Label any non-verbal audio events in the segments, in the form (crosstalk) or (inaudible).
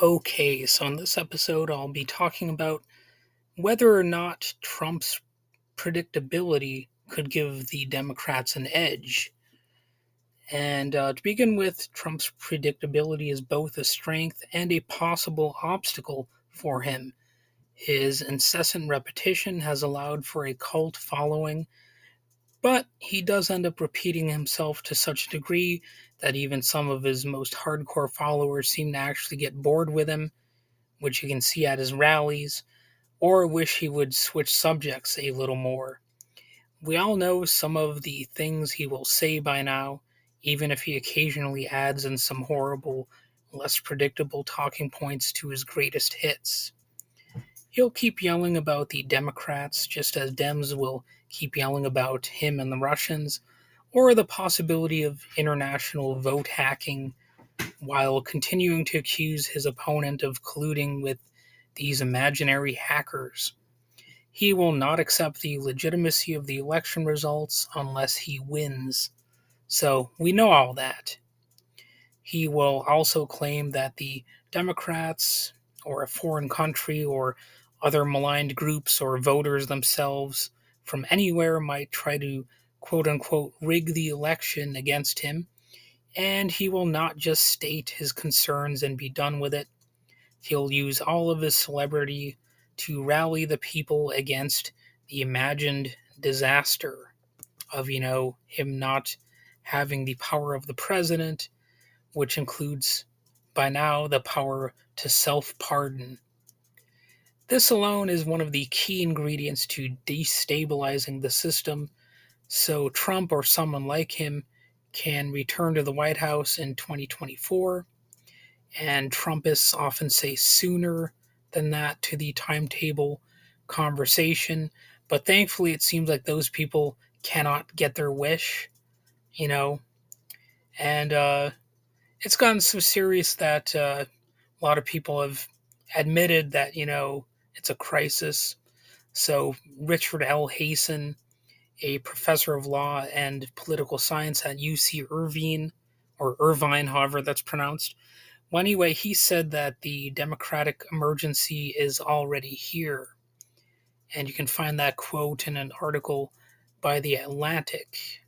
Okay, so in this episode, I'll be talking about whether or not Trump's predictability could give the Democrats an edge. And uh, to begin with, Trump's predictability is both a strength and a possible obstacle for him. His incessant repetition has allowed for a cult following, but he does end up repeating himself to such a degree that even some of his most hardcore followers seem to actually get bored with him, which you can see at his rallies, or wish he would switch subjects a little more. We all know some of the things he will say by now, even if he occasionally adds in some horrible, less predictable talking points to his greatest hits. He'll keep yelling about the Democrats, just as Dems will keep yelling about him and the Russians, or the possibility of international vote hacking, while continuing to accuse his opponent of colluding with these imaginary hackers. He will not accept the legitimacy of the election results unless he wins. So we know all that. He will also claim that the Democrats, or a foreign country, or other maligned groups or voters themselves from anywhere might try to quote unquote rig the election against him, and he will not just state his concerns and be done with it. He'll use all of his celebrity to rally the people against the imagined disaster of, you know, him not having the power of the president, which includes by now the power to self pardon this alone is one of the key ingredients to destabilizing the system, so Trump or someone like him can return to the White House in 2024. And Trumpists often say sooner than that to the timetable conversation. But thankfully, it seems like those people cannot get their wish, you know. And uh, it's gotten so serious that uh, a lot of people have admitted that, you know, it's a crisis. So, Richard L. Hasen, a professor of law and political science at UC Irvine, or Irvine, however that's pronounced. Well, anyway, he said that the democratic emergency is already here. And you can find that quote in an article by The Atlantic.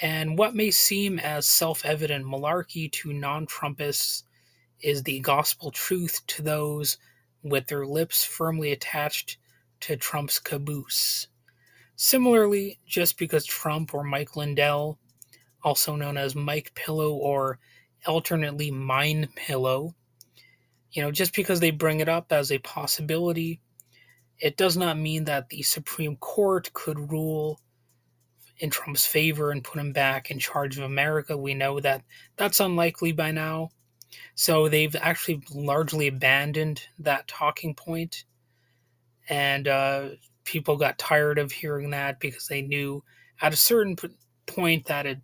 And what may seem as self evident malarkey to non Trumpists is the gospel truth to those with their lips firmly attached to Trump's caboose. Similarly, just because Trump or Mike Lindell, also known as Mike Pillow or alternately Mine Pillow, you know, just because they bring it up as a possibility, it does not mean that the Supreme Court could rule in Trump's favor and put him back in charge of America. We know that that's unlikely by now. So they've actually largely abandoned that talking point, and uh, people got tired of hearing that because they knew at a certain point that it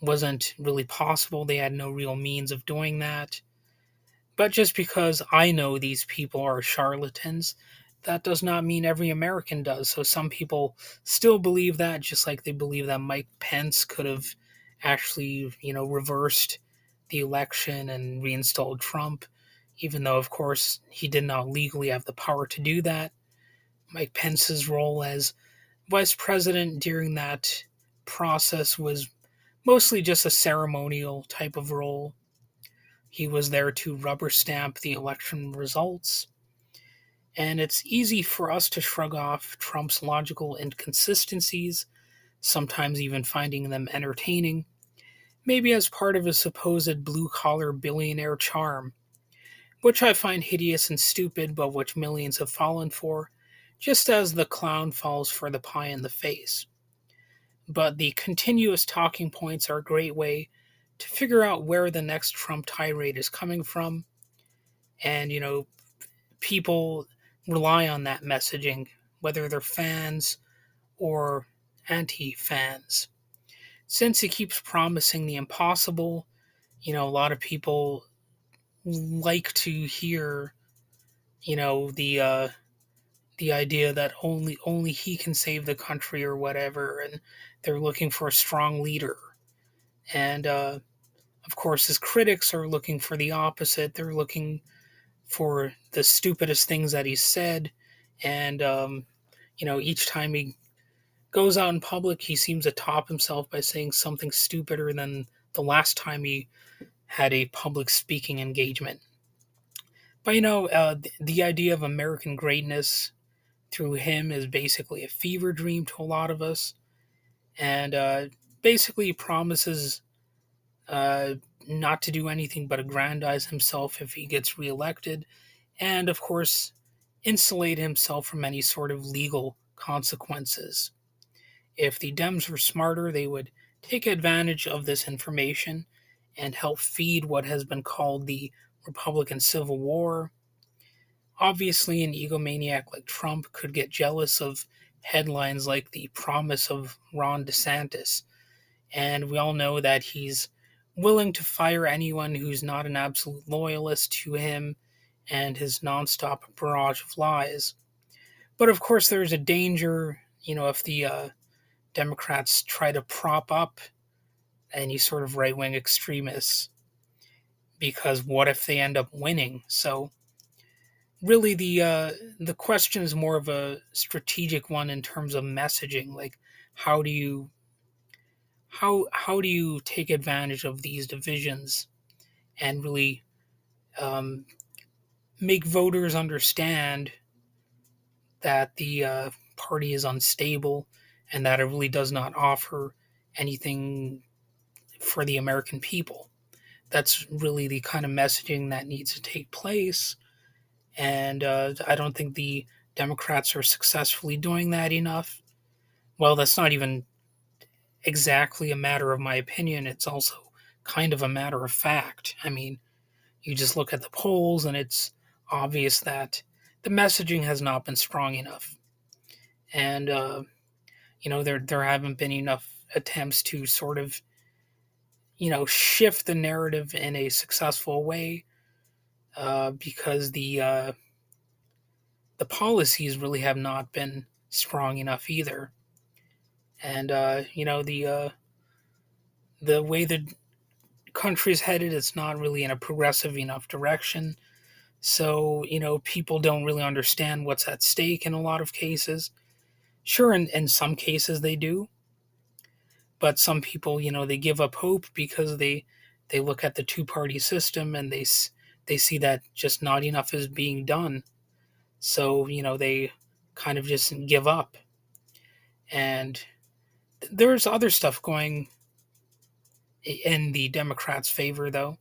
wasn't really possible. They had no real means of doing that. But just because I know these people are charlatans, that does not mean every American does. So some people still believe that, just like they believe that Mike Pence could have actually, you know, reversed the election and reinstalled Trump, even though, of course, he did not legally have the power to do that. Mike Pence's role as vice president during that process was mostly just a ceremonial type of role. He was there to rubber stamp the election results. And it's easy for us to shrug off Trump's logical inconsistencies, sometimes even finding them entertaining maybe as part of a supposed blue collar billionaire charm, which I find hideous and stupid, but which millions have fallen for, just as the clown falls for the pie in the face. But the continuous talking points are a great way to figure out where the next Trump tirade is coming from. And, you know, people rely on that messaging, whether they're fans or anti fans since he keeps promising the impossible, you know, a lot of people like to hear, you know, the uh, the idea that only only he can save the country or whatever, and they're looking for a strong leader. And uh, Of course, his critics are looking for the opposite. They're looking for the stupidest things that he said. And, um, you know, each time he goes out in public, he seems to top himself by saying something stupider than the last time he had a public speaking engagement. But, you know, uh, the, the idea of American greatness through him is basically a fever dream to a lot of us. And uh, basically promises uh, not to do anything but aggrandize himself if he gets reelected, and of course, insulate himself from any sort of legal consequences. If the Dems were smarter, they would take advantage of this information and help feed what has been called the Republican Civil War. Obviously, an egomaniac like Trump could get jealous of headlines like the promise of Ron DeSantis, and we all know that he's willing to fire anyone who's not an absolute loyalist to him and his nonstop barrage of lies. But of course, there's a danger, you know, if the uh, Democrats try to prop up any sort of right wing extremists, because what if they end up winning? So, really, the uh, the question is more of a strategic one in terms of messaging. Like, how do you how how do you take advantage of these divisions and really um, make voters understand that the uh, party is unstable and that it really does not offer anything for the American people. That's really the kind of messaging that needs to take place. And uh, I don't think the Democrats are successfully doing that enough. Well, that's not even exactly a matter of my opinion, it's also kind of a matter of fact. I mean, you just look at the polls and it's obvious that the messaging has not been strong enough. And, uh, you know, there, there haven't been enough attempts to sort of, you know, shift the narrative in a successful way uh, because the, uh, the policies really have not been strong enough either and uh, you know the uh, the way the country's headed, it's not really in a progressive enough direction. So you know people don't really understand what's at stake in a lot of cases. Sure, in, in some cases they do, but some people, you know, they give up hope because they they look at the two party system and they they see that just not enough is being done. So you know they kind of just give up, and there's other stuff going in the Democrats' favor, though.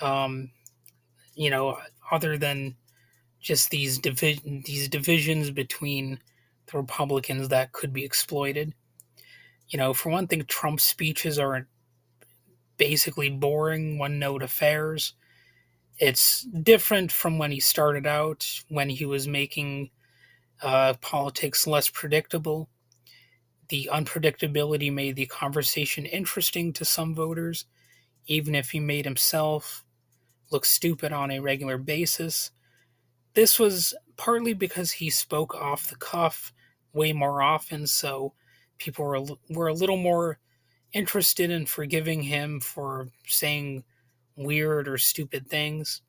Um, you know, other than just these divi- these divisions between the Republicans that could be exploited. You know, for one thing, Trump's speeches are basically boring, one note affairs. It's different from when he started out, when he was making uh, politics less predictable. The unpredictability made the conversation interesting to some voters, even if he made himself look stupid on a regular basis. This was partly because he spoke off the cuff way more often, so people were, were a little more interested in forgiving him for saying weird or stupid things.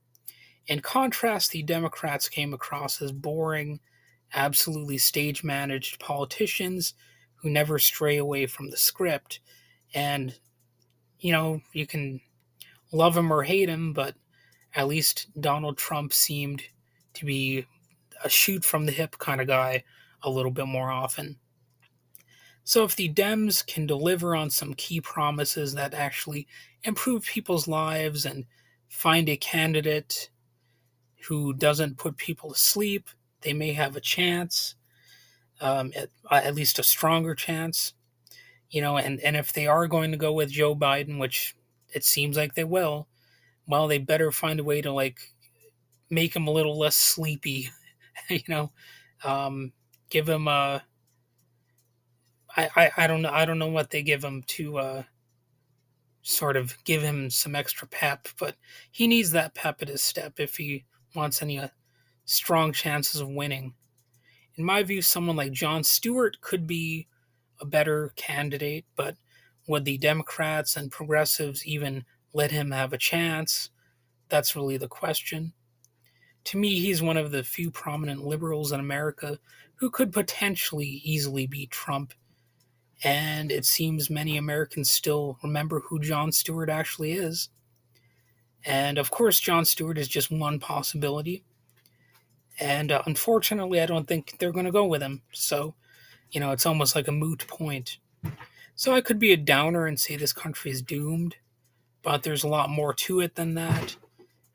In contrast, the Democrats came across as boring, absolutely stage managed politicians who never stray away from the script. And, you know, you can love him or hate him, but at least Donald Trump seemed to be a shoot from the hip kind of guy a little bit more often. So, if the Dems can deliver on some key promises that actually improve people's lives and find a candidate who doesn't put people to sleep, they may have a chance um, at, at least a stronger chance. You know, and, and if they are going to go with Joe Biden, which it seems like they will, well, they better find a way to like make him a little less sleepy. (laughs) you know, um, give him a. I, I, I don't know I don't know what they give him to uh, sort of give him some extra pep, but he needs that pep at his step if he wants any uh, strong chances of winning in my view, someone like Jon Stewart could be a better candidate, but would the Democrats and progressives even let him have a chance? That's really the question. To me, he's one of the few prominent liberals in America who could potentially easily beat Trump. And it seems many Americans still remember who Jon Stewart actually is. And of course, Jon Stewart is just one possibility. And uh, unfortunately, I don't think they're going to go with him. So, you know, it's almost like a moot point. So I could be a downer and say this country is doomed, but there's a lot more to it than that.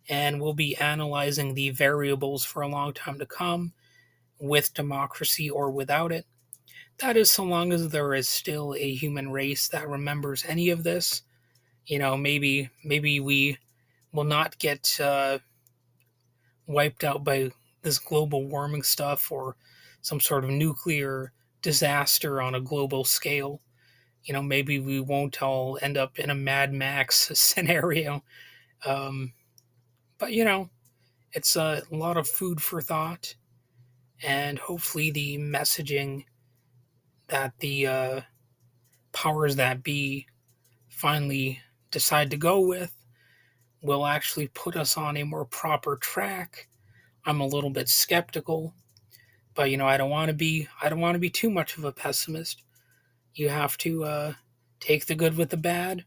And we'll be analyzing the variables for a long time to come with democracy or without it. That is, so long as there is still a human race that remembers any of this. You know, maybe maybe we will not get uh, wiped out by this global warming stuff or some sort of nuclear disaster on a global scale. You know, maybe we won't all end up in a Mad Max (laughs) scenario. Um, but, you know, it's a lot of food for thought. And hopefully, the messaging that the uh, powers that be finally decide to go with will actually put us on a more proper track I'm a little bit skeptical, but you know, I don't want to be I don't want to be too much of a pessimist. You have to uh, take the good with the bad,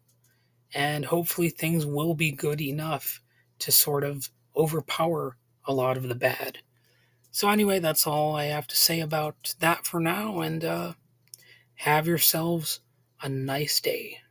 and hopefully things will be good enough to sort of overpower a lot of the bad. So anyway, that's all I have to say about that for now, and uh, have yourselves a nice day.